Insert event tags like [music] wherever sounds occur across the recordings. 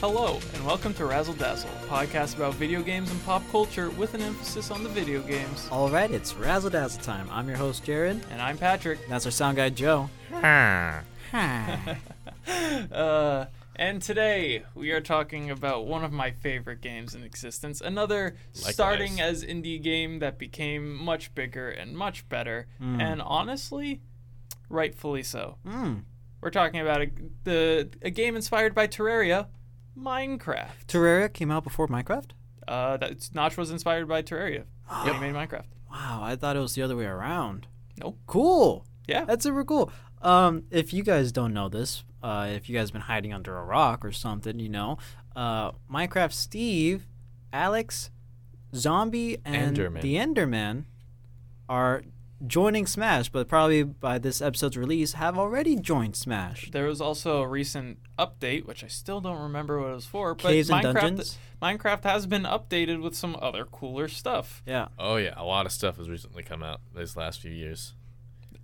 Hello, and welcome to Razzle Dazzle, a podcast about video games and pop culture with an emphasis on the video games. All right, it's Razzle Dazzle time. I'm your host, Jared. And I'm Patrick. And that's our sound guy, Joe. [laughs] [laughs] Uh, and today we are talking about one of my favorite games in existence. Another Likewise. starting as indie game that became much bigger and much better, and honestly, rightfully so. Mm. We're talking about a, the a game inspired by Terraria, Minecraft. Terraria came out before Minecraft? Uh, that's Notch was inspired by Terraria. [gasps] when He made Minecraft. Wow, I thought it was the other way around. Nope. Cool. Yeah. That's super cool. Um, if you guys don't know this, uh, if you guys been hiding under a rock or something, you know, uh, Minecraft Steve, Alex, Zombie, and Enderman. the Enderman are joining Smash, but probably by this episode's release have already joined Smash. There was also a recent update, which I still don't remember what it was for, but Caves and Minecraft Dungeons? Minecraft has been updated with some other cooler stuff. Yeah. Oh yeah, a lot of stuff has recently come out these last few years.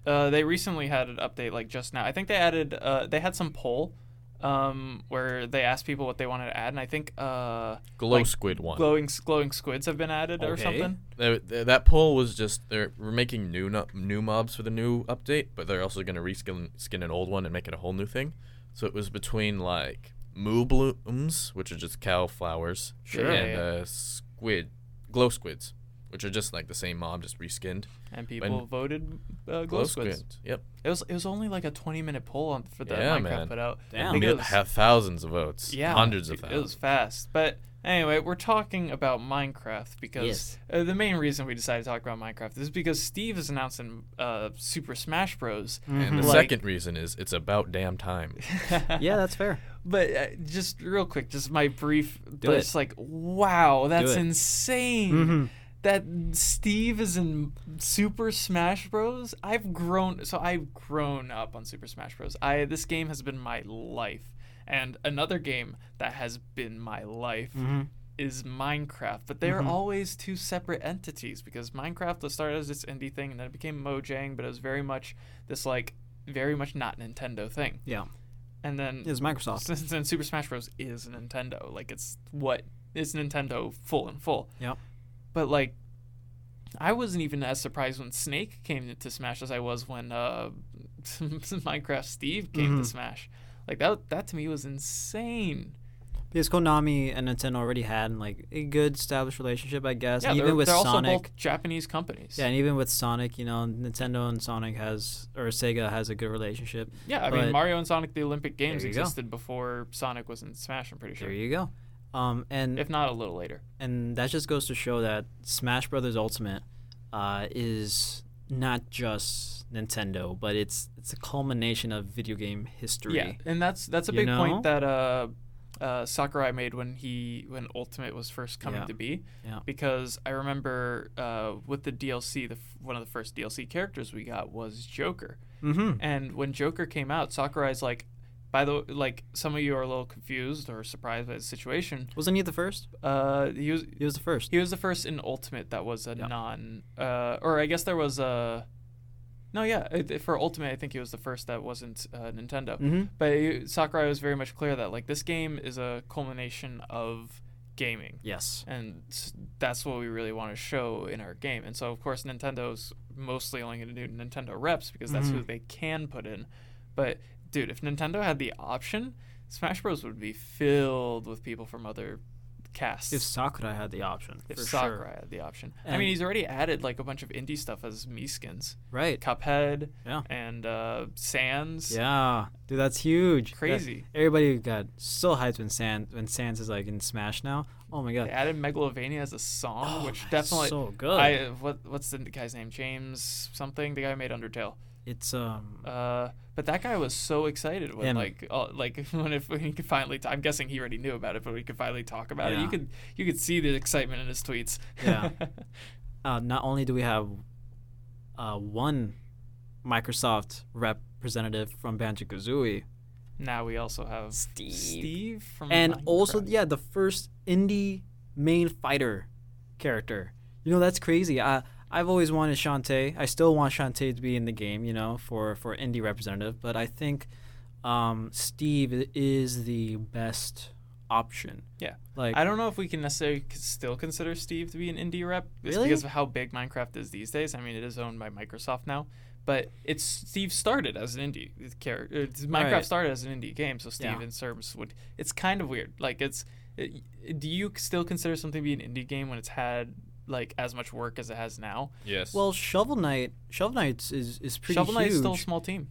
Uh, they recently had an update like just now. I think they added uh, they had some poll um, where they asked people what they wanted to add, and I think uh, Glow Like, Squid one. glowing glowing squids have been added or something. They- they- that poll was just they're we're making new no- new mobs for the new update, but they're also gonna reskin skin an old one and make it a whole new thing. So it was between like moo blooms, which are just cow flowers, Sure. and Yeah, yeah. uh, squid, glow squids, which are just like the same mob, just reskinned. And people And- voted uh, glow, squids. Yep. It was it was only like a twenty minute poll on, for the Yeah, Minecraft man. put out. Damn. I think it Mil- was- have thousands of votes. Yeah, Hundreds of it- thousands. It was fast, but anyway, we're talking about Minecraft because Yes. uh, the main reason we decided to talk about Minecraft is because Steve is announcing uh, Super Smash Bros. And the Mhm. Like- second reason is it's about damn time. [laughs] yeah, that's fair. But uh, just real quick, just my brief. Do but it. It's like wow, that's it. insane. Mhm. That Steve is in Super Smash Bros. I've grown, so I've grown up on Super Smash Bros. I this game has been my life, and another game that has been my life Mhm. is Minecraft, but they are Mhm. always two separate entities because Minecraft was started as this indie thing and then it became Mojang, but it was very much this like very much not Nintendo thing. Yeah. And then It's Microsoft. [laughs] since then Super Smash Bros is Nintendo, like it's what is Nintendo full and full. Yep. But like I wasn't even as surprised when Snake came to Smash as I was when uh, [laughs] Minecraft Steve came Mhm. to Smash. Like that that to me was insane. Because Konami and Nintendo already had like a good established relationship, I guess. Yeah, and they're, even with they're also Sonic. both Japanese companies. Yeah, and even with Sonic, you know, Nintendo and Sonic has or Sega has a good relationship. Yeah, I But- mean Mario and Sonic the Olympic Games you go. existed before Sonic was in Smash, I'm pretty sure. There you go. Um, and If not a little later. and that just goes to show that Smash Brothers Ultimate uh, is not just Nintendo, but it's it's a culmination of video game history. Yeah, and that's that's a You big know? point that uh, uh, Sakurai made when he when Ultimate was first coming Yeah. to be. Yeah. Because I remember uh, with the DLC, the f- one of the first DLC characters we got was Joker, Mm-hmm. and when Joker came out, Sakurai's like, by the way, like, some of you are a little confused or surprised by the situation. Wasn't he the first? Uh, he was He was the first. He was the first in Ultimate that was a Yeah. non, uh, or I guess there was a. No, yeah, it, for Ultimate, I think he was the first that wasn't uh, Nintendo. Mm-hmm. But Sakurai was very much clear that like this game is a culmination of gaming, Yes. and that's what we really want to show in our game. And so, of course, Nintendo's mostly only going to do Nintendo reps because that's who Mhm. they can put in. But dude, if Nintendo had the option, Smash Bros would be filled with people from other casts If Sakurai had the option, if Sakurai sure. had the option. I mean, he's already added like a bunch of indie stuff as Mii skins, Right. Cuphead, Yeah. and uh, Sans. Yeah, dude, that's huge. Crazy. everybody got so hyped when Sans when Sans is like in Smash now. Oh my god, They added Megalovania as a song, Oh, which that's definitely. so good. I what what's the guy's name? James something. The guy who made Undertale. It's um Uh, but that guy was so excited when Him. like uh, like [laughs] when if he could finally. T- I'm guessing he already knew about it, but we could finally talk about it. You could you could see the excitement in his tweets. Yeah. [laughs] uh, not only do we have uh, one Microsoft representative from Banjo Kazooie, now we also have Steve. Steve from and also yeah, the first indie main fighter character. You know that's crazy. I I've always wanted Shantae. I still want Shantae to be in the game. You know, for for indie representative. But I think um, Steve is the best option. Yeah. Like I don't know if we can necessarily still consider Steve to be an indie rep, just Really? because of how big Minecraft is these days. I mean, it is owned by Microsoft now, but it's Steve started as an indie character. Minecraft Right. started as an indie game, so Steve Yeah. and Serbs would. It's kind of weird. Like, it's. It, do you still consider something to be an indie game when it's had like as much work as it has now? Yes. well, Shovel Knight, Shovel Knight is is pretty Shovel Knight's huge. still a small team.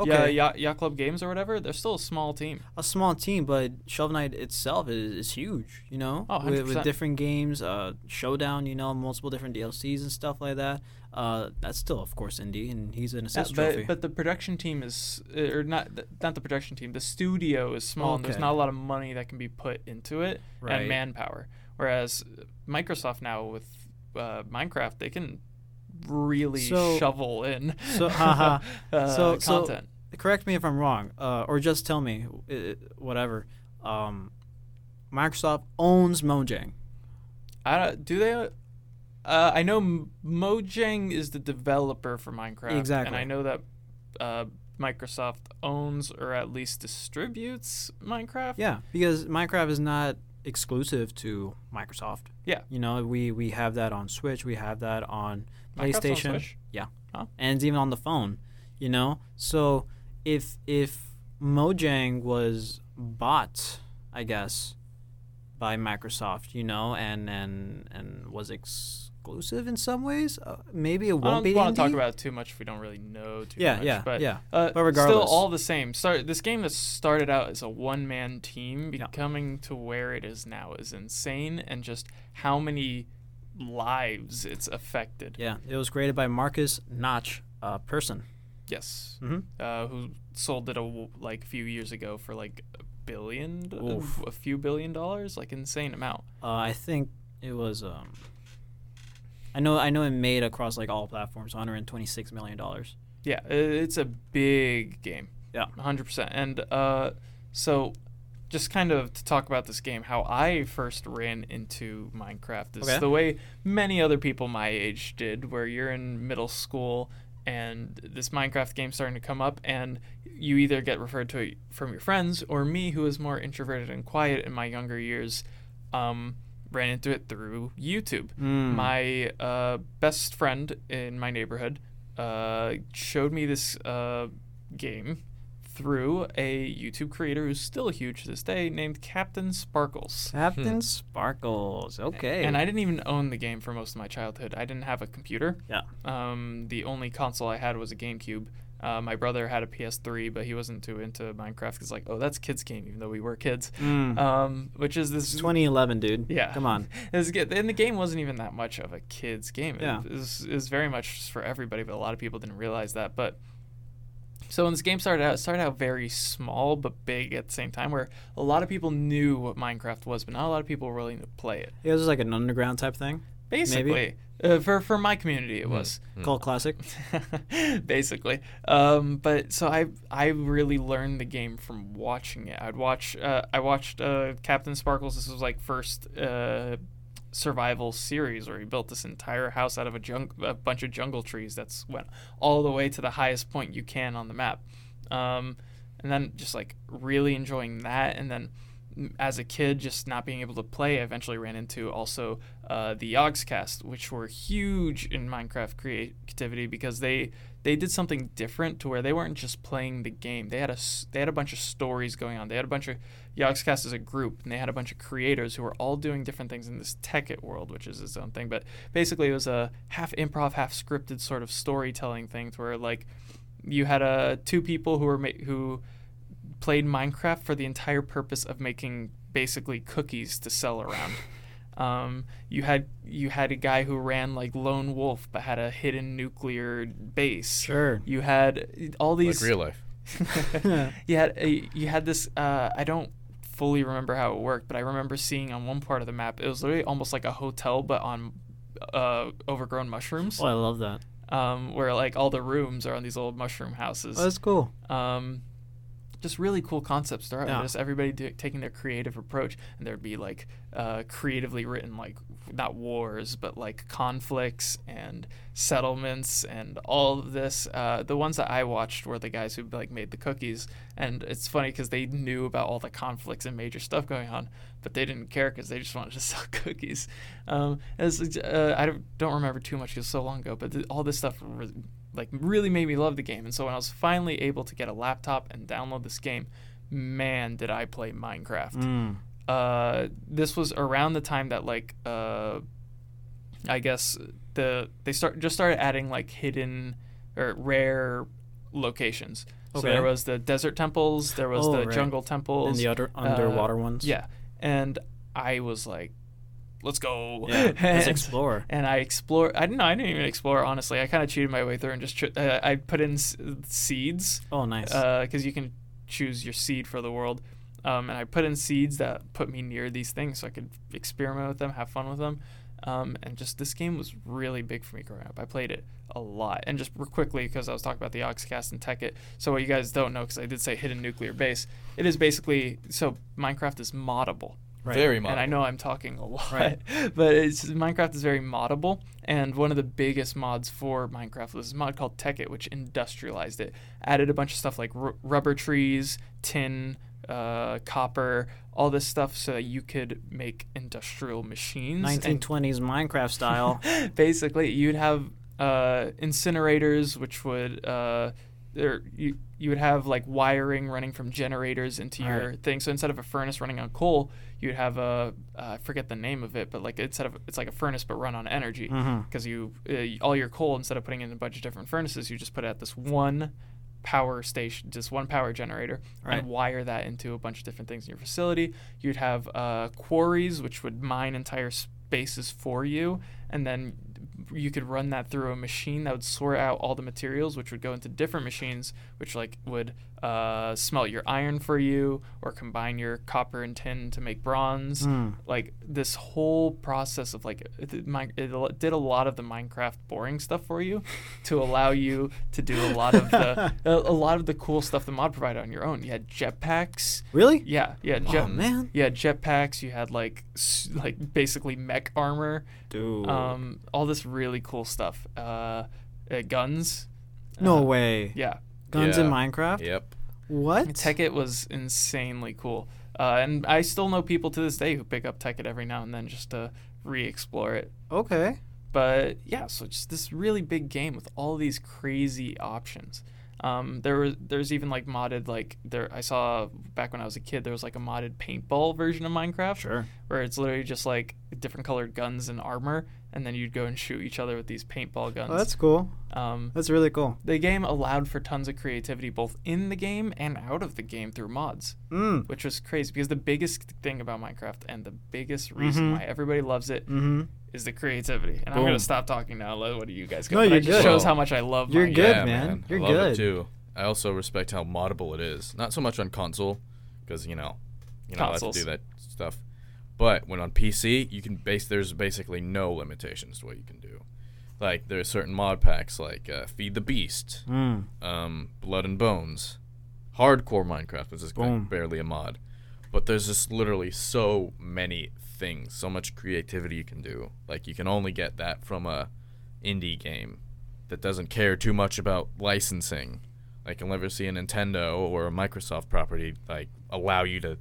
okay, Yeah, Yacht, Yacht Club Games or whatever. They're still a small team. a small team, but Shovel Knight itself is, is huge. You know, Oh, with, with different games, uh, Showdown. You know, multiple different DLCs and stuff like that. Uh, that's still, of course, indie, and he's an Yeah, assist trophy. but, but the production team is, uh, or not, not the production team. The studio is small, and there's not a lot of money that can be put into it Right. and manpower. Whereas Microsoft now with uh, Minecraft, they can really So- shovel in so- haha. [laughs] uh, So- so- content. Correct me if I'm wrong, uh, or just tell me, uh, whatever. Um, Microsoft owns Mojang. I don't, do they? Uh, I know Mojang is the developer for Minecraft, and I know that uh, Microsoft owns or at least distributes Minecraft. Yeah, because Minecraft is not exclusive to Microsoft. Yeah. You know, we we have that on Switch, we have that on on PlayStation. Switch? Yeah. Huh? And it's even on the phone, you know? So if if Mojang was bought, I guess, by Microsoft, you know, and and and was exclusive in some ways, uh, maybe it won't I don't be want to talk about it too much if we don't really know too yeah, much. yeah, but, yeah. Uh, But still, all the same. Start this game that started out as a one-man team, becoming to where it is now is insane, and just how many lives it's affected. Yeah, it was created by Markus Notch, uh, person. Yes, Mhm. uh, who sold it a w like few years ago for like a billion, Oof. a few billion dollars, like insane amount. Uh, I think it was. Um, I know. I know it made across like all platforms, 126 million dollars. Yeah, it's a big game. Yeah. 100%. And uh, so, just kind of to talk about this game, how I first ran into Minecraft is Okay. the way many other people my age did, where you're in middle school and this Minecraft game starting to come up, and you either get referred to it from your friends or me, who is more introverted and quiet in my younger years, um, ran into it through YouTube. Mm. My uh, best friend in my neighborhood uh, showed me this uh, game through a YouTube creator who's still huge to this day named Captain Sparklez. Captain Sparklez. Okay. And I didn't even own the game for most of my childhood. I didn't have a computer. Yeah. Um, the only console I had was a GameCube. Uh, my brother had a PS3, but he wasn't too into Minecraft because, like, oh, that's kids' game, even though we were kids. Mm. Um, which is this It's 2011, dude. yeah. Come on. [laughs] Was. And the game wasn't even that much of a kid's game. It, Yeah. was, it was very much for everybody, but a lot of people didn't realize that. But so when this game started out, it started out very small but big at the same time, where a lot of people knew what Minecraft was, but not a lot of people were willing to play it. It was like an underground type thing. Basically, uh, for for my community, it was. Mm. Cult classic. [laughs] basically. Um, but so I I really learned the game from watching it. I'd watch uh, I watched uh, Captain Sparklez. This was like first uh, survival series where he built this entire house out of a jung- a bunch of jungle trees that's went all the way to the highest point you can on the map. Um, and then just like really enjoying that and then mm, as a kid just not being able to play i eventually ran into also uh, the yogscast which were huge in minecraft creativity because they they did something different to where they weren't just playing the game. They had a they had a bunch of stories going on. They had a bunch of yogscast as a group and they had a bunch of creators who were all doing different things in this Tekkit world which is its own thing. But basically it was a half improv half scripted sort of storytelling thing where like you had uh, two people who were ma- who played Minecraft for the entire purpose of making basically cookies to sell around. Um, you had you had a guy who ran like Lone Wolf but had a hidden nuclear base. Sure. You had all Like these. real life. [laughs] you had a, you had this. Uh, I don't fully remember how it worked, but I remember seeing on one part of the map. It was literally almost like a hotel, but on uh, overgrown mushrooms. Oh, I love that. Um, where like all the rooms are on these old mushroom houses Oh, that's cool. um, just really cool concepts throughout. Yeah. Just everybody do, taking their creative approach, and there'd be like uh, creatively written like not wars, but like conflicts and settlements and all of this. Uh, the ones that I watched were the guys who like made the cookies, and it's funny because they knew about all the conflicts and major stuff going on, but they didn't care because they just wanted to [laughs] sell cookies. Um, as, uh, I don't, don't remember too much because so long ago, but th- all this stuff re- like really made me love the game. And so when I was finally able to get a laptop and download this game, man, did I play Minecraft. Mm. Uh, this was around the time that like uh, I guess the they start just started adding like hidden or rare locations. So there was the desert temples, there was Oh, the right. jungle temples, And the other underwater ones. yeah, and I was like, let's go. Yeah. [laughs] Let's explore. and I explore. I didn't know. I didn't even explore. Honestly, I kind of cheated my way through and just tr- uh, I put in s- seeds Oh, nice. because you can choose your seed for the world. Um, and I put in seeds that put me near these things, so I could experiment with them, have fun with them. Um, and just this game was really big for me growing up. I played it a lot. And just real quickly, because I was talking about the Yogscast and Tekkit. So what you guys don't know, because I did say hidden nuclear base, it is basically so Minecraft is moddable right. Very much. and I know I'm talking a lot, Right. [laughs] but it's Minecraft is very moddable, and one of the biggest mods for Minecraft was a mod called Tekkit, which industrialized it, added a bunch of stuff like r- rubber trees, tin, uh, copper, all this stuff, so that you could make industrial machines. and 1920s Minecraft style. [laughs] basically you'd have uh, incinerators which would uh, there you you would have like wiring running from generators into your Right. thing so instead of a furnace running on coal you'd have a uh, I forget the name of it but like instead of it's like a furnace but run on energy. Because you uh, all your coal instead of putting it in a bunch of different furnaces you just put it at this one power station just one power generator Right. and wire that into a bunch of different things in your facility. You'd have uh, quarries which would mine entire spaces for you and then you could run that through a machine that would sort out all the materials which would go into different machines which like would uh, smelt your iron for you or combine your copper and tin to make bronze Mm. like this whole process of like it, mi- it did a lot of the minecraft boring stuff for you to allow you to do a lot of the [laughs] a, a lot of the cool stuff the mod provided on your own you had jetpacks Really? yeah yeah Oh, jet, man. you had jetpacks you had like s- like basically mech armor Dude. um, all this really cool stuff. Uh, uh, guns. no uh, way. Yeah, Guns in Minecraft? Yep. What? Tekkit was insanely cool, uh, and I still know people to this day who pick up Tekkit every now and then just to re-explore it. Okay. But yeah, so just this really big game with all these crazy options. Um, there was there's even like modded like there I saw back when I was a kid there was like a modded paintball version of Minecraft Sure. where it's literally just like different colored guns and armor and then you'd go and shoot each other with these paintball guns. Oh, that's cool. um, That's really cool. the game allowed for tons of creativity both in the game and out of the game through mods, Mm. which was crazy because the biggest thing about Minecraft and the biggest reason Mhm. why everybody loves it Mm-hmm. is the creativity. And I'm gonna stop talking now. What do you guys go? No, But you're it just good. shows how much I love. Minecraft. You're Minecraft. good, yeah, man. You're I love good. it too. I also respect how moddable it is. Not so much on console, because you know, you're not allowed Consoles. to do that stuff. But when on PC, you can base. There's basically no limitations to what you can do. Like there's certain mod packs like uh, Feed the Beast, Mm. um, Blood and Bones, Hardcore Minecraft, which is barely a mod. But there's just literally so many things, so much creativity you can do. Like you can only get that from a indie game that doesn't care too much about licensing. Like you'll never see a Nintendo or a Microsoft property like allow you to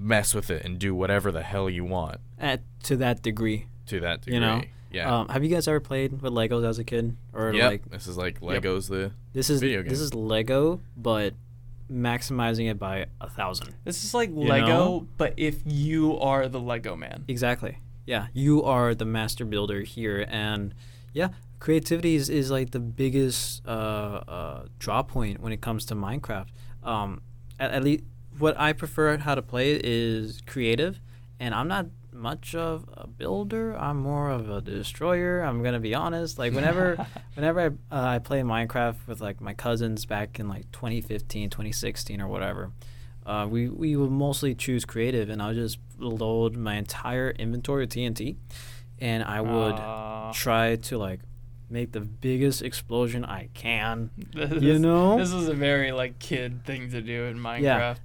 mess with it and do whatever the hell you want At to that degree. to that degree. You know, yeah. Um, have you guys ever played with Legos as a kid? Or yep. like this is like Yep. Legos the this is video this is Lego, but maximizing it by a thousand. This is like You Lego, know? but if you are the Lego man. Exactly. Yeah, you are the master builder here, and yeah, creativity is, is like the biggest uh, uh, draw point when it comes to Minecraft. Um, at, at least what I prefer how to play is creative, and I'm not much of a builder. I'm more of a destroyer. I'm gonna be honest. Like whenever, [laughs] whenever I uh, I play Minecraft with like my cousins back in like 2015, 2016 or whatever, uh, we we would mostly choose creative, and I'll just load my entire inventory of TNT, and I would Uh, try to like make the biggest explosion I can. [laughs] This, You know? this is a very like kid thing to do in Minecraft.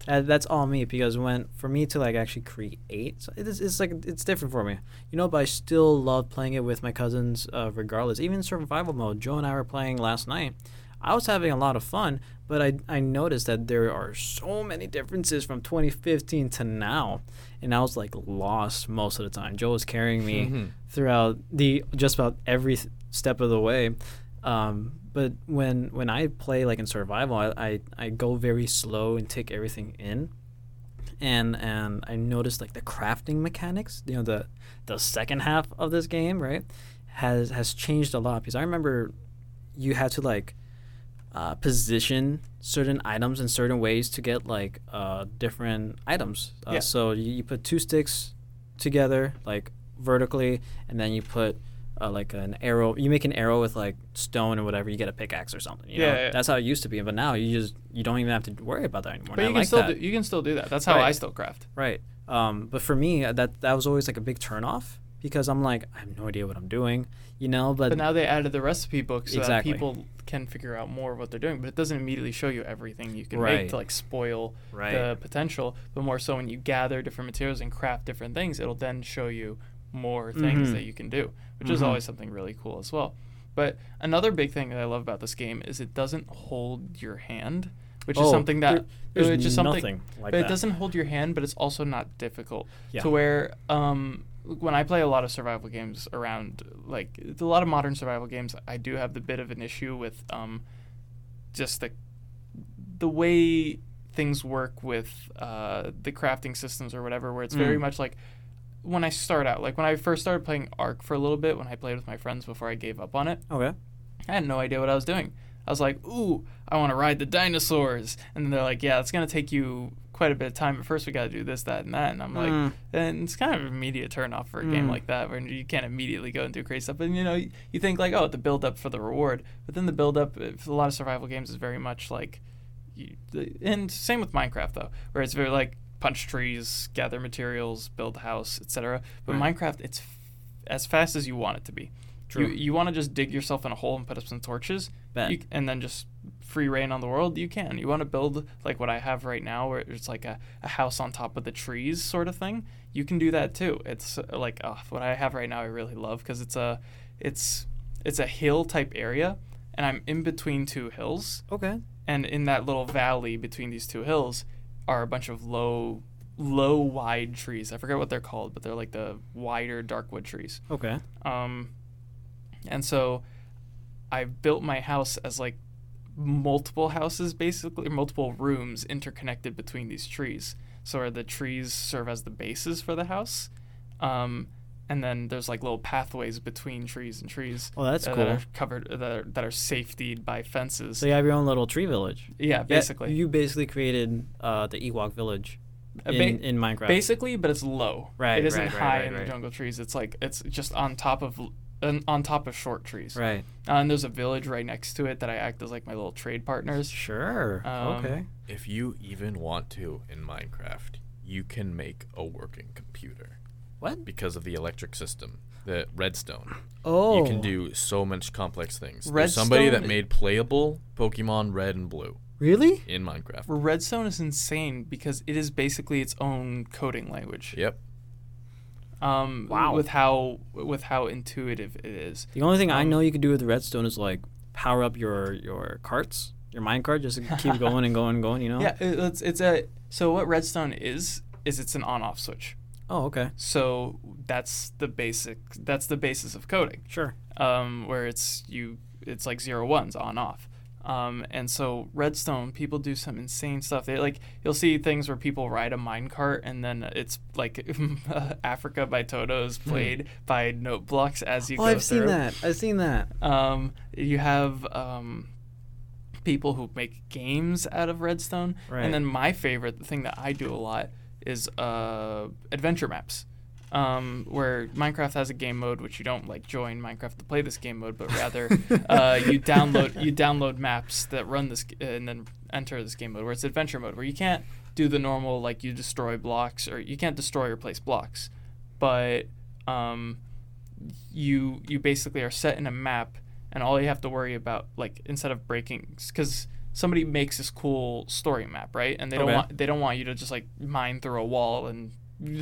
Yeah, uh, that's all me because when for me to like actually create, so it is, it's like it's different for me, you know. But I still love playing it with my cousins, uh, regardless. Even survival mode, Joe and I were playing last night. I was having a lot of fun, but I I noticed that there are so many differences from 2015 to now, and I was like lost most of the time. Joe was carrying me Mhm. [laughs] throughout the just about every step of the way. Um, but when when I play like in survival, I, I, I go very slow and take everything in, and and I noticed like the crafting mechanics. You know the the second half of this game, right, has has changed a lot because I remember you had to like uh, position certain items in certain ways to get like uh, different items. Uh, Yeah. So you, you put two sticks together like vertically, and then you put uh, like an arrow. You make an arrow with like stone or whatever. You get a pickaxe or something. You Yeah, know? yeah. that's how it used to be. But now you just you don't even have to worry about that anymore. But you I can like still that. do, you can still do that. That's how Right. I still craft. Right. Um, but for me, uh, that that was always like a big turnoff because I'm like I have no idea what I'm doing, you know. But, But now they added the recipe book so Exactly. that people can figure out more of what they're doing. But it doesn't immediately show you everything you can Right. make to like spoil right. the potential. But more so when you gather different materials and craft different things, it'll then show you more things Mhm. that you can do, which is Mhm. always something really cool as well. But another big thing that I love about this game is it doesn't hold your hand, which is Oh, something that there- there's which is something nothing like but that. it doesn't hold your hand, but it's also not difficult. Yeah. To where um, when I play a lot of survival games around, like a lot of modern survival games, I do have the bit of an issue with um, just the the way things work with uh, the crafting systems or whatever, where it's very Mm. much like when I start out, like when I first started playing Ark for a little bit, when I played with my friends before I gave up on it. Okay. I had no idea what I was doing. I was like, ooh, I want to ride the dinosaurs. And they're like, yeah, it's going to take you quite a bit of time. But first, we got to do this, that, and that. And I'm like, Mm. and it's kind of an immediate turnoff for a game Mm. like that where you can't immediately go and do crazy stuff. And, you know, you, you think like, oh, the build up for the reward. But then the build up for a lot of survival games is very much like, you, and same with Minecraft, though, where it's very like punch trees, gather materials, build a house, etc. But Right. Minecraft, it's f- as fast as you want it to be. True. You, you want to just dig yourself in a hole and put up some torches, you, and then just free reign on the world. You can. You want to build like what I have right now, where it's like a, a house on top of the trees sort of thing. You can do that too. It's uh, like uh, what I have right now. I really love because it's a, it's it's a hill type area, and I'm in between two hills, okay. and in that little valley between these two hills are a bunch of low low wide trees. I forget what they're called, but they're like the wider darkwood trees. Okay. Um, and so I've built my house as like multiple houses, basically, multiple rooms interconnected between these trees. So the trees serve as the bases for the house. Um, and then there's like little pathways between trees and trees Well, that's that, cool. that are covered that are, that are safetied by fences. So you have your own little tree village. yeah, Yeah, basically. you basically created uh, the Ewok village Uh, in, ba- in Minecraft. basically, but it's low. Right, It isn't right, right, high right, in right. the jungle trees. It's like it's just on top of on, on top of short trees. right. Uh, and there's a village right next to it that I act as like my little trade partners. Sure. Um, okay. If you even want to in Minecraft, you can make a working computer What? because of the electric system, the redstone. Oh. You can do so much complex things. There's somebody that made playable Pokemon Red and Blue Really? in Minecraft. Redstone is insane because it is basically its own coding language. Yep. Um, Wow. With how with how intuitive it is. The only thing I Um, know you can do with redstone is like power up your your carts, your mine cart, just to [laughs] keep going and going and going. You know. Yeah, it- it's it's a so what Redstone is is it's an on-off switch. Oh, okay. So that's the basic that's the basis of coding. Sure. um, where it's you it's like zero ones on off. Um, and so Redstone, people do some insane stuff. They like you'll see things where people ride a minecart and then it's like [laughs] Africa by Toto is played by note blocks as you Hmm. Oh, go I've seen that. I've seen that. Um, you have um, people who make games out of Redstone, Right. and then my favorite the thing that I do a lot is uh, adventure maps. Um, where Minecraft has a game mode which you don't like join Minecraft to play this game mode, but rather [laughs] uh, you download you download maps that run this and then enter this game mode where it's adventure mode where you can't do the normal like you destroy blocks or you can't destroy or place blocks, but um, you you basically are set in a map and all you have to worry about, like instead of breaking, because somebody makes this cool story map, right? And they don't Okay. want they don't want you to just like mine through a wall and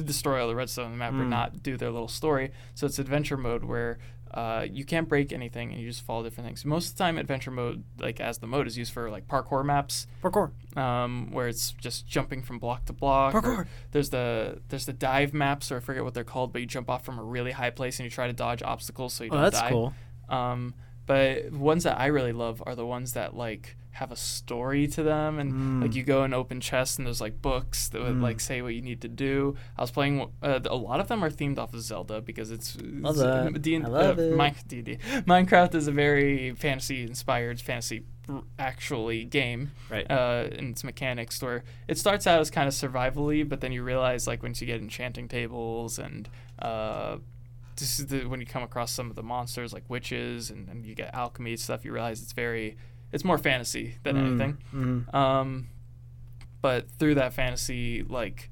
destroy all the redstone on the map or Mm. not do their little story. So it's adventure mode where uh, you can't break anything and you just follow different things. Most of the time, adventure mode, like as the mode, is used for like parkour maps, Parkour. um, where it's just jumping from block to block. Parkour. There's the there's the dive maps, or I forget what they're called, but you jump off from a really high place and you try to dodge obstacles so you Oh, don't that's die. cool. Um, but ones that I really love are the ones that like have a story to them, and like Mm. you go and open chests and there's like books that would Mm. like say what you need to do. I was playing. Uh, a lot of them are themed off of Zelda because it's, Love it's that. D- I love uh, it. Mi- D&D. Minecraft is a very fantasy inspired fantasy r- actually game Right. uh, in its mechanics where it starts out as kind of survivally, but then you realize like once you get enchanting tables and uh, this is the, when you come across some of the monsters like witches and, and you get alchemy stuff, you realize it's very it's more fantasy than Mm, anything. mhm. Um, but through that fantasy, like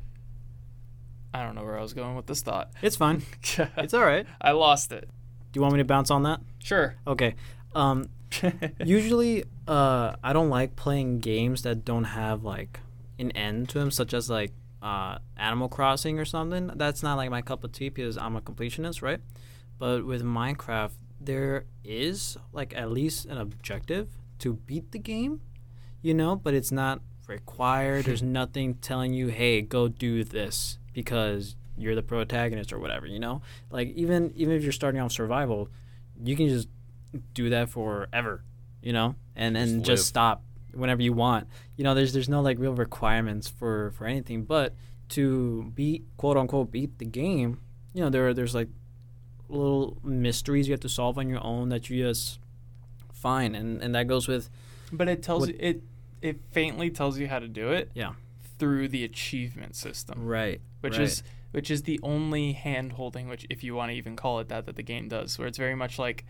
I don't know where I was going with this thought. It's fine. [laughs] It's all right. I lost it. Do you want me to bounce on that? Sure. Okay. Um, [laughs] usually, uh, I don't like playing games that don't have like an end to them, such as like uh, Animal Crossing or something. That's not like my cup of tea because I'm a completionist, right? But with Minecraft, there is like at least an objective to beat the game, you know, but it's not required. There's [laughs] nothing telling you, hey, go do this because you're the protagonist or whatever, you know? Like even even if you're starting off survival, you can just do that forever, you know? And and Just just stop whenever you want. You know, there's there's no like real requirements for for anything, but to beat quote unquote beat the game, you know, there there's like little mysteries you have to solve on your own that you just find and and that goes with But it tells What- you it it faintly tells you how to do it. Yeah. Through the achievement system, right which right. is which is the only hand holding, which if you want to even call it that, that the game does, where it's very much like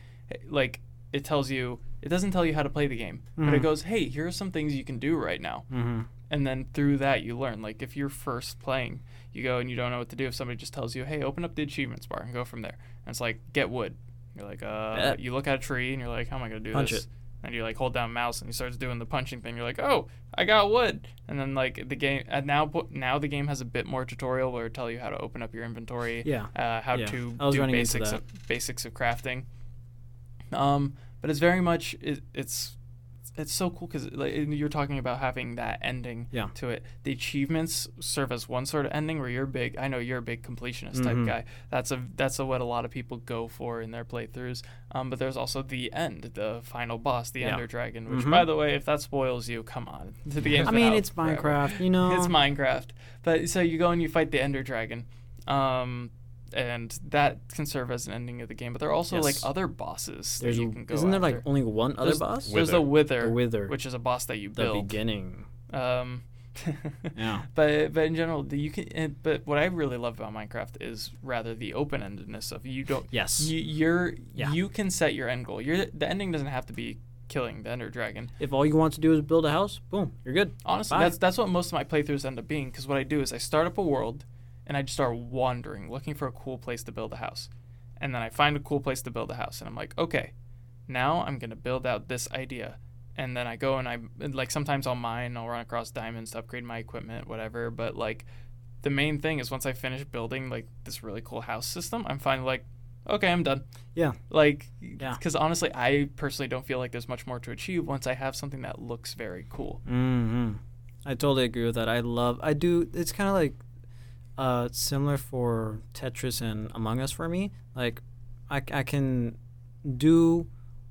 like it tells you it doesn't tell you how to play the game, but it Mhm. goes, hey, here are some things you can do right now, mm-hmm. and then through that you learn. Like if you're first playing, you go and you don't know what to do. If somebody just tells you, hey, open up the achievements bar and go from there, and it's like get wood. You're like, uh, Bet. you look at a tree and you're like, how am I gonna do Punch this? it. and you like hold down mouse and he starts doing the punching thing. You're like, oh, I got wood, and then like the game and now now the game has a bit more tutorial where it tell you how to open up your inventory, yeah uh, how Yeah, to do basics of, basics of crafting. Um, but it's very much it, it's it's so cool because like you're talking about having that ending Yeah. to it. The achievements serve as one sort of ending where you're big. I know you're a big completionist type Mhm. guy. That's a that's a, what a lot of people go for in their playthroughs. Um, but there's also the end, the final boss, the Yeah. Ender Dragon. Which, Mhm. by the way, if that spoils you, come on. [laughs] The game's I mean it's forever. Minecraft you know It's Minecraft. But so you go and you fight the Ender Dragon. Um, and that can serve as an ending of the game. But there are also Yes. like other bosses there's that a- you can go isn't there like only one other There's- boss There's the Wither, the wither which is a boss that you the build. The beginning Um, [laughs] yeah but but in general, the, you can. and- But what I really love about Minecraft is rather the open endedness of you don't. yes You, you're Yeah. you can set your end goal. You're the ending doesn't have to be killing the Ender Dragon. if all you want to do is build a house boom you're good Honestly, Bye. that's that's what most of my playthroughs end up being. Because what I do is I start up a world, and I just start wandering, looking for a cool place to build a house, and then I find a cool place to build a house, and I'm like, okay, now I'm gonna build out this idea, and then I go and I like sometimes I'll mine, I'll run across diamonds to upgrade my equipment, whatever. But like, the main thing is once I finish building like this really cool house system, I'm finally like, okay, I'm done. Yeah. Like, Yeah. because honestly, I personally don't feel like there's much more to achieve once I have something that looks very cool. hmm I totally agree with that. I love. I do. It's kind of like uh, similar for Tetris and Among Us for me. Like, I, I can do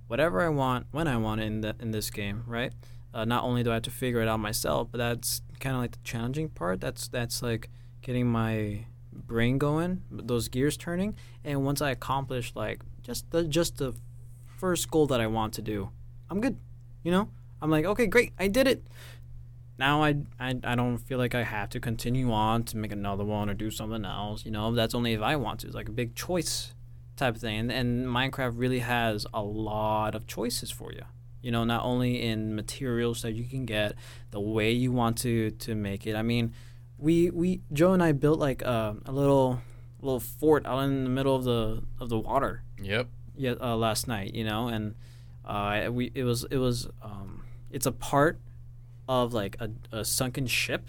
whatever I want when I want in the, in this game, right? Uh, not only do I have to figure it out myself, but that's kind of like the challenging part. That's that's like getting my brain going, those gears turning, and once I accomplish like just the just the first goal that I want to do, I'm good. You know, I'm like, okay, great, I did it. Now I, I I don't feel like I have to continue on to make another one or do something else. You know, that's only if I want to. It's like a big choice type of thing. And, and Minecraft really has a lot of choices for you. You know, not only in materials that you can get, the way you want to to make it. I mean, we we Joe and I built like a, a little little fort out in the middle of the of the water Yep. yeah, uh, last night, you know, and Uh, we it was it was um, it's a part of like a, a sunken ship,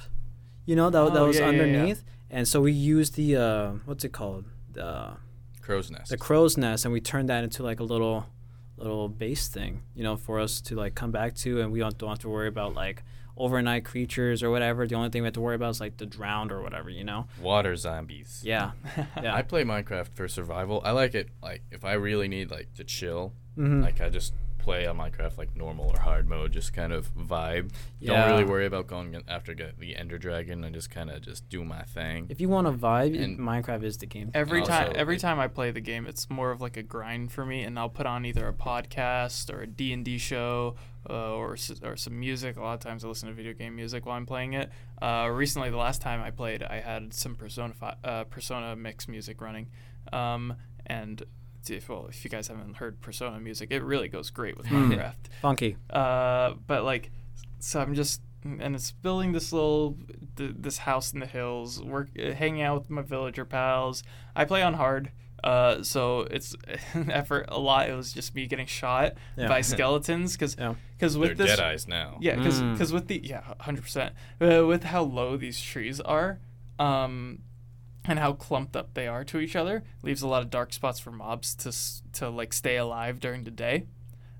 you know that that Oh, was yeah, yeah, yeah. underneath, and so we used the uh, what's it called the Crow's nest. the crow's nest, and we turned that into like a little little base thing, you know, for us to like come back to, and we don't, don't have to worry about like overnight creatures or whatever. The only thing we have to worry about is like the drowned or whatever, you know. Water zombies. Yeah, [laughs] yeah. I play Minecraft for survival. I like it like if I really need like to chill, Mhm. like I just play on Minecraft like normal or hard mode, just kind of vibe. Yeah. Don't really worry about going after get the Ender Dragon and just kind of just do my thing. If you want to vibe, And- Minecraft is the game. Every Also, time, every like- time I play the game, it's more of like a grind for me, and I'll put on either a podcast or a D and D show, uh, or or some music. A lot of times, I listen to video game music while I'm playing it. Uh, recently, the last time I played, I had some Persona fi- uh, Persona mix music running, um, and if well, if you guys haven't heard Persona music, it really goes great with Hmm. Minecraft. Funky. Uh, but like, so I'm just, and it's building this little, th- this house in the hills. Work, uh, hanging out with my villager pals. I play on hard. Uh, so it's [laughs] an effort a lot. It was just me getting shot Yeah. by [laughs] skeletons because Yeah. because They're with this dead eyes now. yeah because Mm. with the yeah hundred percent uh, with how low these trees are um and how clumped up they are to each other leaves a lot of dark spots for mobs to to like stay alive during the day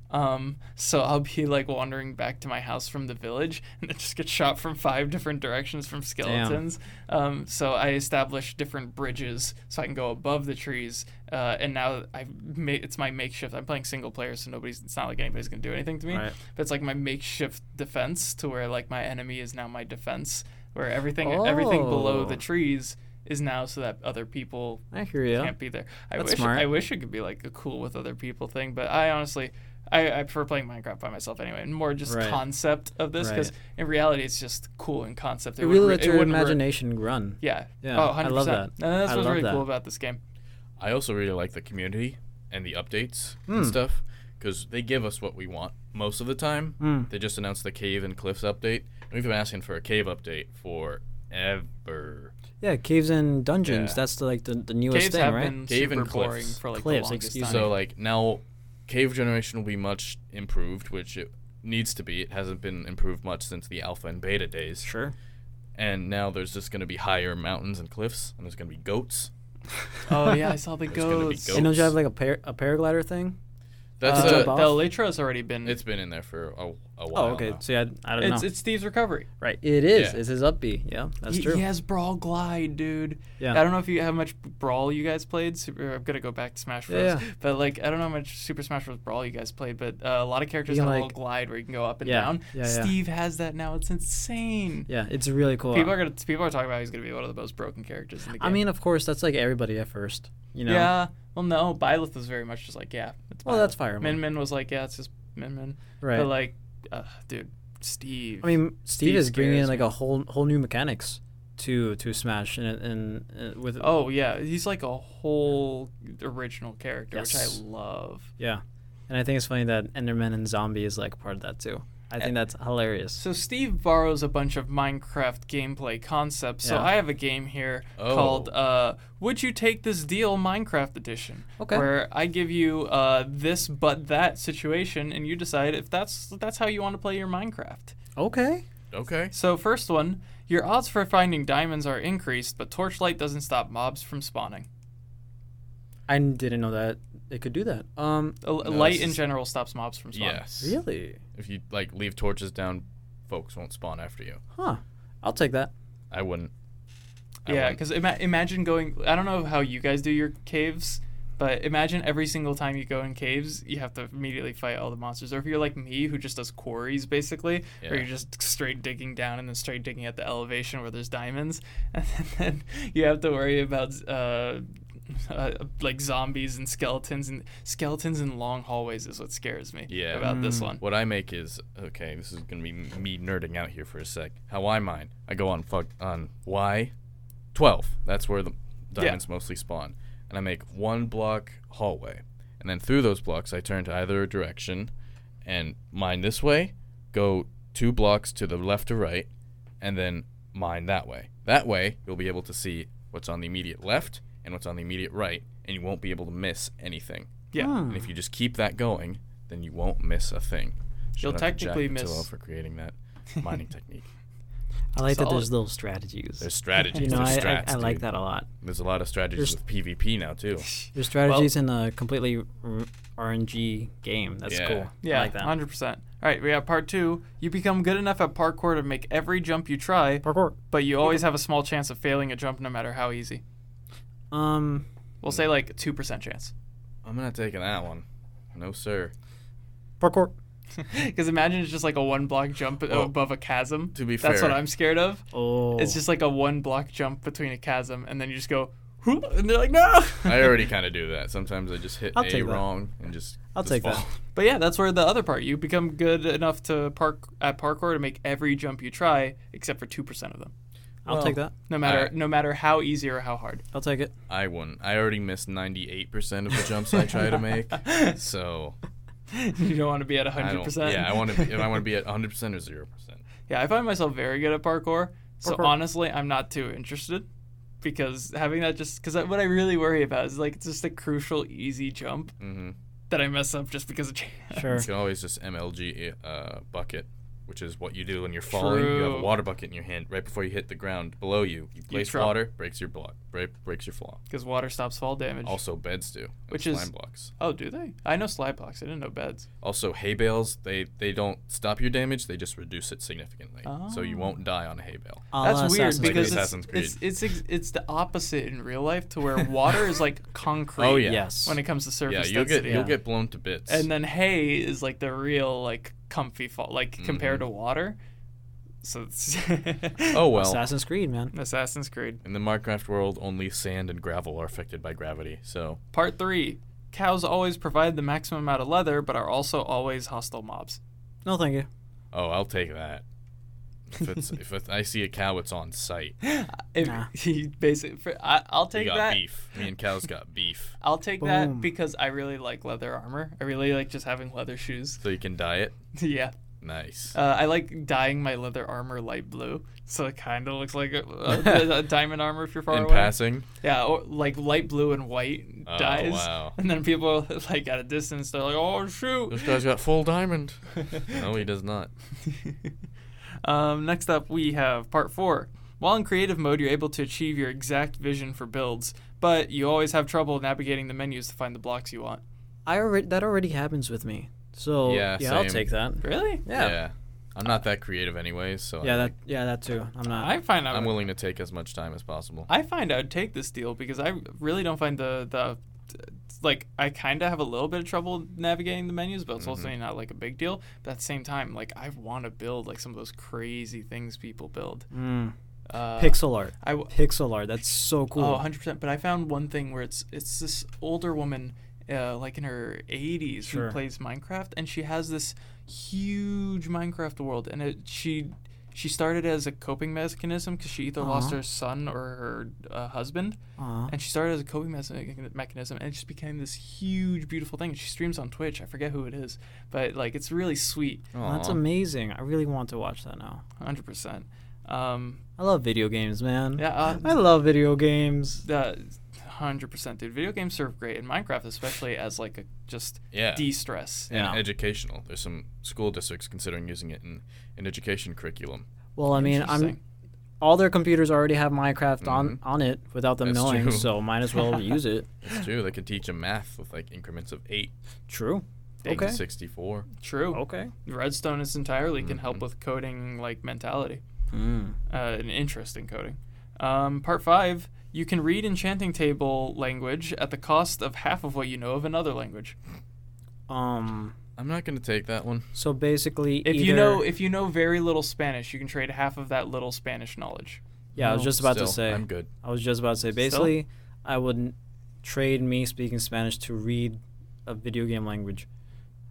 um so i'll be like wandering back to my house from the village and then just get shot from five different directions from skeletons um so i established different bridges so i can go above the trees uh, and now I've ma- it's my makeshift i'm playing single player so nobody's it's not like anybody's gonna do anything to me Right. but it's like my makeshift defense to where like my enemy is now my defense where everything everything below the Oh. trees is now so that other people I hear you. can't be there. I That's wish smart. I wish it could be like a cool with other people thing, but I honestly I, I prefer playing Minecraft by myself anyway, and more just Right. concept of this because Right. in reality it's just cool in concept. It would really re- lets your wouldn't work- imagination run. Yeah. Yeah, Oh, I 100%. love that. And that's I what's really that. cool about this game. I also really like the community and the updates Hmm. and stuff because they give us what we want most of the time. Mm. They just announced the cave and cliffs update. And we've been asking for a cave update forever. Yeah, caves and dungeons. Yeah. That's the, like the, the newest Caves thing, have right? been Cave super and boring for like Cliffs, the longest excuse time. So like now, cave generation will be much improved, which it needs to be. It hasn't been improved much since the alpha and beta days. Sure. And now there's just going to be higher mountains and cliffs, and there's going to be goats. oh yeah, I [laughs] saw the There's gonna be goats. And don't you have like a, par- a paraglider thing? That's uh, to a, off? the Elytra's already been. it's been in there for a, a while. Oh, okay. now. See, I, I don't it's, know. it's Steve's recovery. right. It is. Yeah. It's his up B. Yeah, that's he, true. He has Brawl Glide, dude. Yeah. I don't know if you how much Brawl you guys played. Super, I'm gonna go back to Smash Bros. Yeah, yeah. But like, I don't know how much Super Smash Bros. Brawl you guys played, but uh, a lot of characters have can, a little glide where you can go up and Yeah, down. yeah, yeah. Steve has that now. It's insane. Yeah, it's really cool. People are gonna people are talking about he's gonna be one of the most broken characters in the game. I mean, of course, that's like everybody at first. You know. yeah. Well, no, Byleth was very much just like, yeah, it's Well, that's Byleth. Fire Min Min was like, yeah, it's just Min Min. Right. But like, uh, dude, Steve. I mean, Steve, Steve is bringing in like me. a whole whole new mechanics to to Smash and and, and with Oh yeah, he's like a whole original character, which I love. yeah, and I think it's funny that Enderman and Zombie is like part of that too. I think that's hilarious. So Steve borrows a bunch of Minecraft gameplay concepts. So Yeah. I have a game here Oh. called uh, "Would You Take This Deal?" Minecraft Edition, Okay. where I give you uh, this but that situation, and you decide if that's that's how you want to play your Minecraft. Okay. Okay. So first one, your odds for finding diamonds are increased, but torchlight doesn't stop mobs from spawning. I didn't know that it could do that. Um, No, light this in is- general stops mobs from spawning. Yes. really? If you like leave torches down, folks won't spawn after you. Huh. I'll take that. I wouldn't. I Yeah, because ima- imagine going. I don't know how you guys do your caves, but imagine every single time you go in caves, you have to immediately fight all the monsters. Or if you're like me, who just does quarries basically, where Yeah. you're just straight digging down and then straight digging at the elevation where there's diamonds, [laughs] and then you have to worry about. Uh, [laughs] uh, like zombies and skeletons and skeletons in long hallways is what scares me Yeah. about this Mm. one. What I make is okay. This is gonna be me nerding out here for a sec. How I mine? I go on fuck on Y, twelve. That's where the diamonds mostly spawn, and I make one block hallway, and then through those blocks I turn to either direction, and mine this way, go two blocks to the left or right, and then mine that way. That way you'll be able to see what's on the immediate left and what's on the immediate right, and you won't be able to miss anything. Yeah. Hmm. And if you just keep that going, then you won't miss a thing. You'll Shout out to Jack technically Pattillo miss- for creating that mining [laughs] technique. I like that there's little strategies. There's strategies. you know, there's I, I, strats, I like that a lot. There's a lot of strategies There's- with PvP now too. [laughs] There's strategies in a completely r- RNG game. That's Yeah. cool. Yeah, I like that. hundred percent. All right, we have part two. You become good enough at parkour to make every jump you try, Parkour. but you always have a small chance of failing a jump, no matter how easy. Um, We'll say like two percent chance. I'm not taking that one. No sir. parkour. [laughs] Because imagine it's just like a one block jump Well, above a chasm. To be fair, That's what I'm scared of. Oh, It's just like a one block jump between a chasm, and then you just go, "Whoop," and they're like, no. I [laughs] already kind of do that. Sometimes I just hit I'll A take that. wrong and just. I'll just take that. But yeah, that's where the other part. You become good enough to park at parkour to make every jump you try, except for two percent of them. I'll well, take that. No matter Alright. no matter how easy or how hard. I'll take it. I wouldn't. I already missed 98% of the jumps I try to [laughs] make. So [laughs] you don't want to be at I hundred don't. percent. Yeah, I want to. If I want to be at [laughs] 100% or 0%. Yeah, I find myself very good at parkour. So Parkour. honestly, I'm not too interested because having that just because what I really worry about is like it's just a crucial easy jump Mm-hmm. that I mess up just because of chance. Sure. You can always just MLG uh, bucket, which is what you do when you're falling. You have a water bucket in your hand right before you hit the ground below you. You place drop. water, breaks your block, break, breaks your fall. Because water stops fall damage. Also, beds do. and Which slime is- blocks. oh, do they? I know slime blocks. I didn't know beds. Also, hay bales they they don't stop your damage; they just reduce it significantly. So you Oh. won't die on a hay bale. A la That's weird Assassin's Like because Creed. It's, it's it's ex- it's the opposite in real life to where [laughs] water is like concrete. Oh, yeah. Yes. When it comes to surface Yeah, you'll get density. you'll Yeah. get blown to bits. and then hay is like the real like comfy fall like compared Mhm. to water. So it's [laughs] oh well. Assassin's Creed, man. Assassin's Creed. In the Minecraft world, only sand and gravel are affected by gravity. So Part three. Cows always provide the maximum amount of leather, but are also always hostile mobs. No, thank you. Oh, I'll take that. If it's if it's, I see a cow, it's on site. [laughs] If Nah. [laughs] he basically, for, I, I'll take got that. beef. Me and cows got beef. [laughs] I'll take Boom. that because I really like leather armor. I really like just having leather shoes. So you can dye it. yeah. Nice. Uh, I like dyeing my leather armor light blue, so it kind of looks like a, a, a diamond armor if you're far In away. passing. Yeah, or like light blue and white Oh, dyes. wow. And then people like at a distance, they're like, "Oh shoot!" This guy's got full diamond. no, he does not. Um, next up, we have part four. While in creative mode, you're able to achieve your exact vision for builds, but you always have trouble navigating the menus to find the blocks you want. I already that already happens with me. So Yeah, yeah, I'll same. take that. Really? Yeah. I'm not that creative anyways, so Yeah, I, that yeah, that too. I'm not. I find I I'm willing to take as much time as possible. I find I would take this deal because I really don't find the the like I kind of have a little bit of trouble navigating the menus, but it's also Mhm. not like a big deal. But at the same time, like I want to build like some of those crazy things people build. mm. Uh, Pixel art. I w- Pixel art. That's so cool. Oh, 100%. But I found one thing where it's it's this older woman, uh, like in her 80s, Sure. who plays Minecraft, and she has this huge Minecraft world, and it she she started as a coping mechanism because she either lost uh-huh. her son or her uh, husband, uh-huh. and she started as a coping me- mechanism, and it just became this huge, beautiful thing. She streams on Twitch. I forget who it is, but like it's really sweet. That's amazing. I really want to watch that now. Hundred um, percent. I love video games, man. Yeah, uh, I love video games. Uh, 100% dude video games serve great in minecraft especially as like a just yeah. de-stress and yeah. educational. There's some school districts considering using it in an education curriculum. Well i mean i'm all their computers already have minecraft mm-hmm. on on it without them That's knowing true. so might as well use it. [laughs] True. They can teach them math with like increments of eight. True. Okay. 64 true. Okay. Redstone is entirely mm-hmm. can help mm-hmm. with coding like mentality. Mm. uh, an interest in coding. Um, part five you can read enchanting table language at the cost of half of what you know of another language. Um. I'm not gonna take that one. So basically, If you know if you know very little Spanish, you can trade half of that little Spanish knowledge. yeah, I was just about to say. I'm good. I was just about to say. Basically, I would n- trade me speaking Spanish to read a video game language.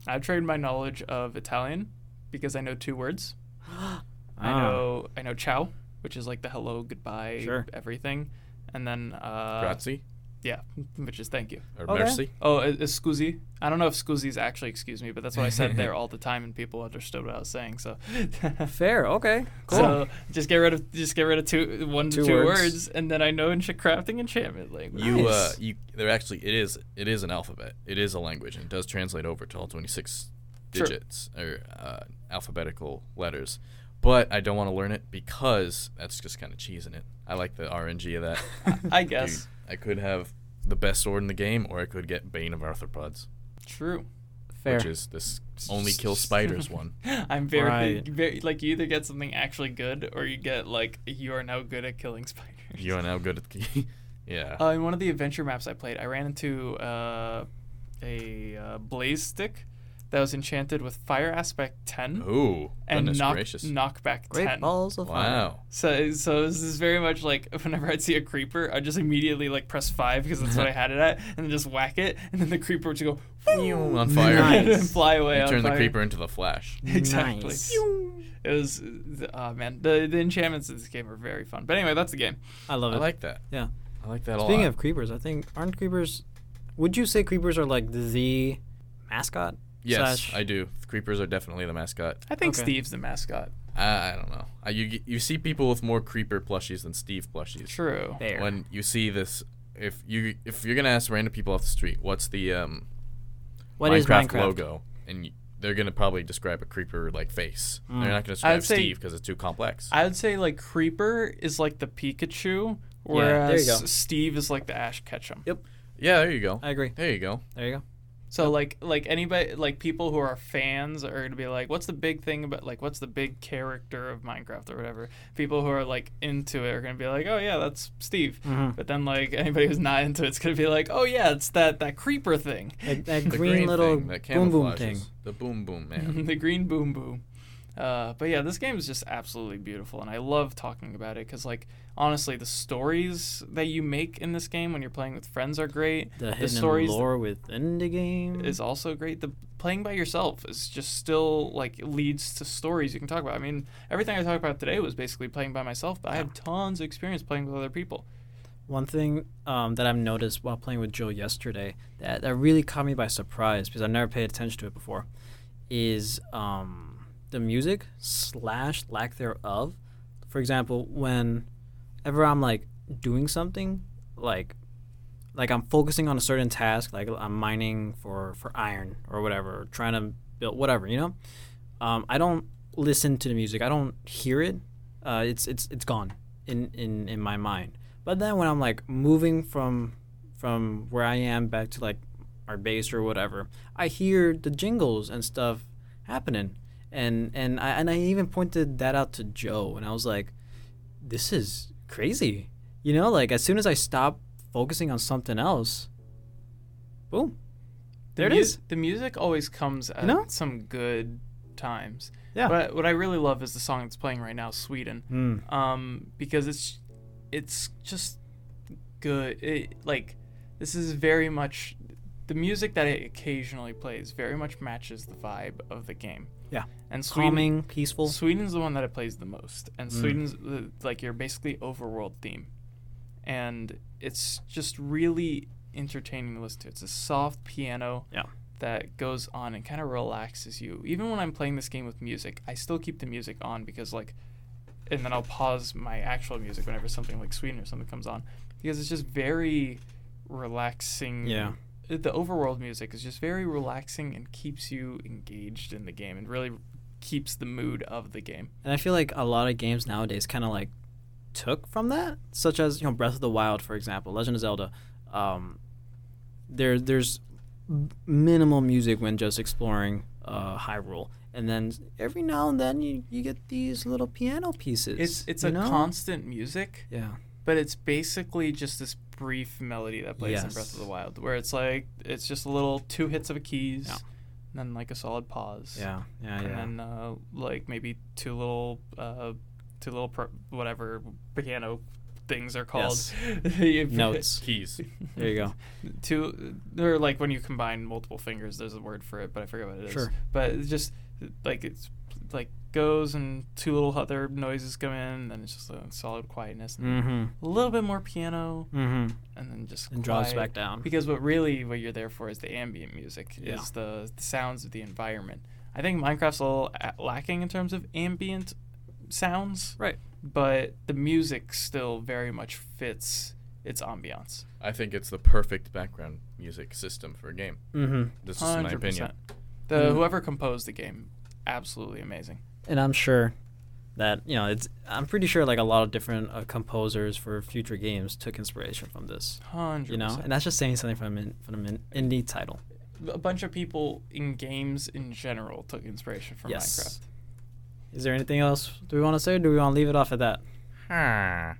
I've traded my knowledge of Italian because I know two words. [gasps] I Ah. know I know ciao, which is like the hello, goodbye, Sure. everything, and then uh, Grazie. Yeah, which is thank you. Or Okay. Merci. Oh, uh, uh, scusi. I don't know if scusi is actually excuse me, but that's what I said there [laughs] all the time, and people understood what I was saying. So, [laughs] Fair. Okay. Cool. so just get rid of just get rid of two one Two to two words. words. and then I know ench- crafting enchantment language. You uh you there actually it is it is an alphabet. It is a language and it does translate over to all 26 Sure. digits or uh, alphabetical letters. But I don't want to learn it because that's just kind of cheesing it. I like the RNG of that. [laughs] I Dude, guess I could have the best sword in the game or I could get Bane of Arthropods, true. Fair. which is this only kill spiders [laughs] one. I'm very, Right. very like you either get something actually good or you get like you are now good at killing [laughs] spiders. You are now good at the Yeah. Uh, in one of the adventure maps I played, I ran into uh, a uh, blaze stick that was enchanted with fire aspect 10 Ooh, and goodness knock, gracious. knockback Great 10. balls of fire. Wow. So, so this is very much like [laughs] whenever I'd see a creeper, I'd just immediately like press five because that's what I had it at, and then just whack it, and then the creeper would just go on [laughs] fire. and fly away. You on turn the creeper into the Flash. [laughs] Exactly. Nice. It was, oh man, the the enchantments of this game are very fun. But anyway, that's the game. I love it. I like that. Yeah. I like that a lot. Speaking of creepers, I think aren't creepers? Would you say creepers are like the mascot? Yes, slash- I do. The Creepers are definitely the mascot. I think Okay. Steve's the mascot. I, I don't know. I, you you see people with more creeper plushies than Steve plushies. True. There. When you see this, if you if you're gonna ask random people off the street, what's the um What Minecraft, is Minecraft? logo, and y they're gonna probably describe a creeper like face. Mm. They're not gonna describe say- Steve because it's too complex. I would say like Creeper is like the Pikachu, there you whereas go. Steve is like the Ash Ketchum. Yep. yeah, there you go. I agree. There you go. There you go. So like like anybody like people who are fans are gonna be like, what's the big thing about like what's the big character of Minecraft or whatever? People who are like into it are gonna be like, oh yeah, that's Steve. Mhm. But then like anybody who's not into it's gonna be like, oh yeah, it's that that creeper thing, That, that The green, little thing boom boom thing. The boom boom man. [laughs] the green boom boom. Uh, but yeah, this game is just absolutely beautiful, and I love talking about it because like honestly, the stories that you make in this game when you're playing with friends are great. The hidden stories lore within the game. is also great. The playing by yourself is just still like leads to stories you can talk about. I mean, everything I talked about today was basically playing by myself, but I have tons of experience playing with other people. One thing um, that I've noticed while playing with Joe yesterday that, that really caught me by surprise because I never paid attention to it before is um, the music slash lack thereof. For example, whenever I'm like doing something, like like I'm focusing on a certain task, like I'm mining for for iron or whatever, or trying to build whatever, you know. Um, I don't listen to the music. I don't hear it. Uh, it's it's it's gone in, in in my mind. But then when I'm like moving from from where I am back to like our base or whatever, I hear the jingles and stuff happening. And and I and I even pointed that out to Joe and I was like, This is crazy. You know, like as soon as I stop focusing on something else, boom. The There it mu- is. The music always comes at know? some good times. Yeah. But what I really love is the song that's playing right now, Sweden. Mm. um, because it's it's just good. It, like this is very much the music that it occasionally plays very much matches the vibe of the game. Yeah. and Sweden, Calming, peaceful. Sweden's the one that it plays the most, and Mm. Sweden's the, like your basically overworld theme, and it's just really entertaining to listen to. It's a soft piano Yeah. that goes on and kind of relaxes you. Even when I'm playing this game with music, I still keep the music on because like, and then I'll pause my actual music whenever something like Sweden or something comes on because it's just very relaxing. Yeah. The overworld music is just very relaxing and keeps you engaged in the game and really keeps the mood of the game. And I feel like a lot of games nowadays kind of like took from that, such as you know Breath of the Wild, for example, Legend of Zelda. Um, there, there's minimal music when just exploring uh, Hyrule, and then every now and then you, you get these little piano pieces. It's it's a know? constant music, yeah, but it's basically just this brief melody that plays in Breath of the Wild, where it's like it's just a little two hits of a keys, Yeah. and then like a solid pause, yeah, yeah, and yeah. then uh, like maybe two little uh, two little pro- whatever piano things are called You- [laughs] Notes. Keys. There you go. [laughs] two they're like when you combine multiple fingers there's a word for it but i forget what it is Sure. but it's just like it's like goes and two little other noises come in, and then it's just a solid quietness. And Mm-hmm. A little bit more piano, Mm-hmm. and then just And drops back down. Because what really what you're there for is the ambient music, Yeah. is the, the sounds of the environment. I think Minecraft's a little a- lacking in terms of ambient sounds, Right. but the music still very much fits its ambiance. I think it's the perfect background music system for a game. Mm-hmm. This is my opinion. The Mm. whoever composed the game, absolutely amazing. And I'm sure that you know it's. I'm pretty sure like a lot of different uh, composers for future games took inspiration from this. Hundred You know, and that's just saying something from an from an indie title. a bunch of people in games in general took inspiration from Minecraft. Yes. Is there anything else do we want to say? or Do we want to leave it off at that? Minecraft.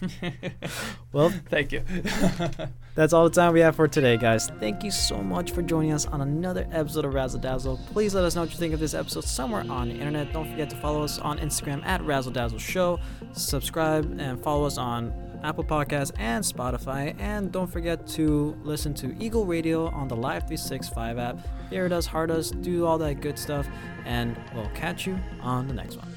[laughs] Well, thank you. [laughs] That's all the time we have for today, guys. Thank you so much for joining us on another episode of Razzle Dazzle. Please let us know what you think of this episode somewhere on the internet. Don't forget to follow us on Instagram at Razzle Dazzle Show. Subscribe and follow us on Apple Podcasts and Spotify. And don't forget to listen to Eagle Radio on the Live 365 app. Hear us, heart us, do all that good stuff. And we'll catch you on the next one.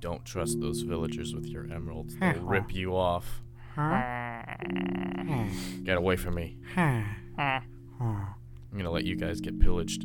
Don't trust those villagers with your emeralds. They'll rip you off. Get away from me. I'm gonna let you guys get pillaged.